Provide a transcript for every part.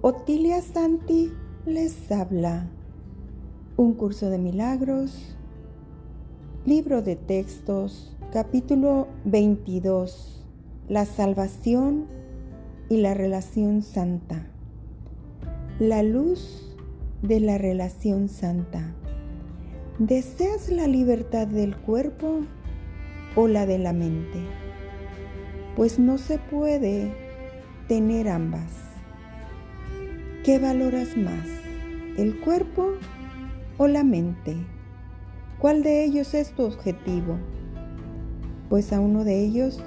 Otilia Santi les habla. Un curso de milagros. Libro de textos, capítulo 22. La salvación y la relación santa. La luz de la relación santa. ¿Deseas la libertad del cuerpo o la de la mente? Pues no se puede tener ambas. ¿Qué valoras más, el cuerpo o la mente? ¿Cuál de ellos es tu objetivo? Pues a uno de ellos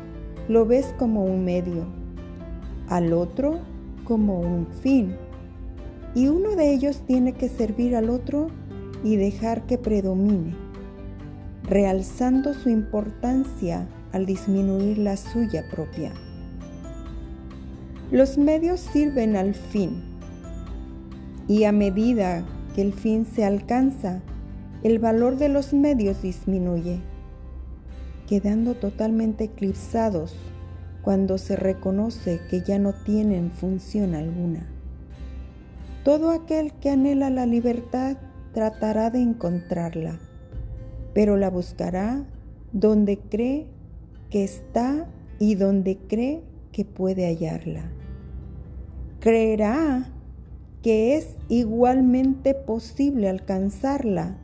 lo ves como un medio, al otro como un fin, y uno de ellos tiene que servir al otro y dejar que predomine, realzando su importancia al disminuir la suya propia. Los medios sirven al fin y a medida que el fin se alcanza, el valor de los medios disminuye, quedando totalmente eclipsados cuando se reconoce que ya no tienen función alguna. Todo aquel que anhela la libertad tratará de encontrarla, pero la buscará donde cree que está y donde cree que puede hallarla. Creerá que es igualmente posible alcanzarla,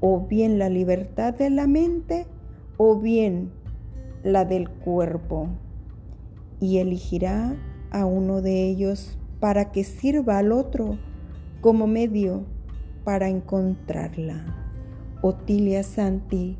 o bien la libertad de la mente, o bien la del cuerpo, y elegirá a uno de ellos para que sirva al otro como medio para encontrarla. Otilia Santi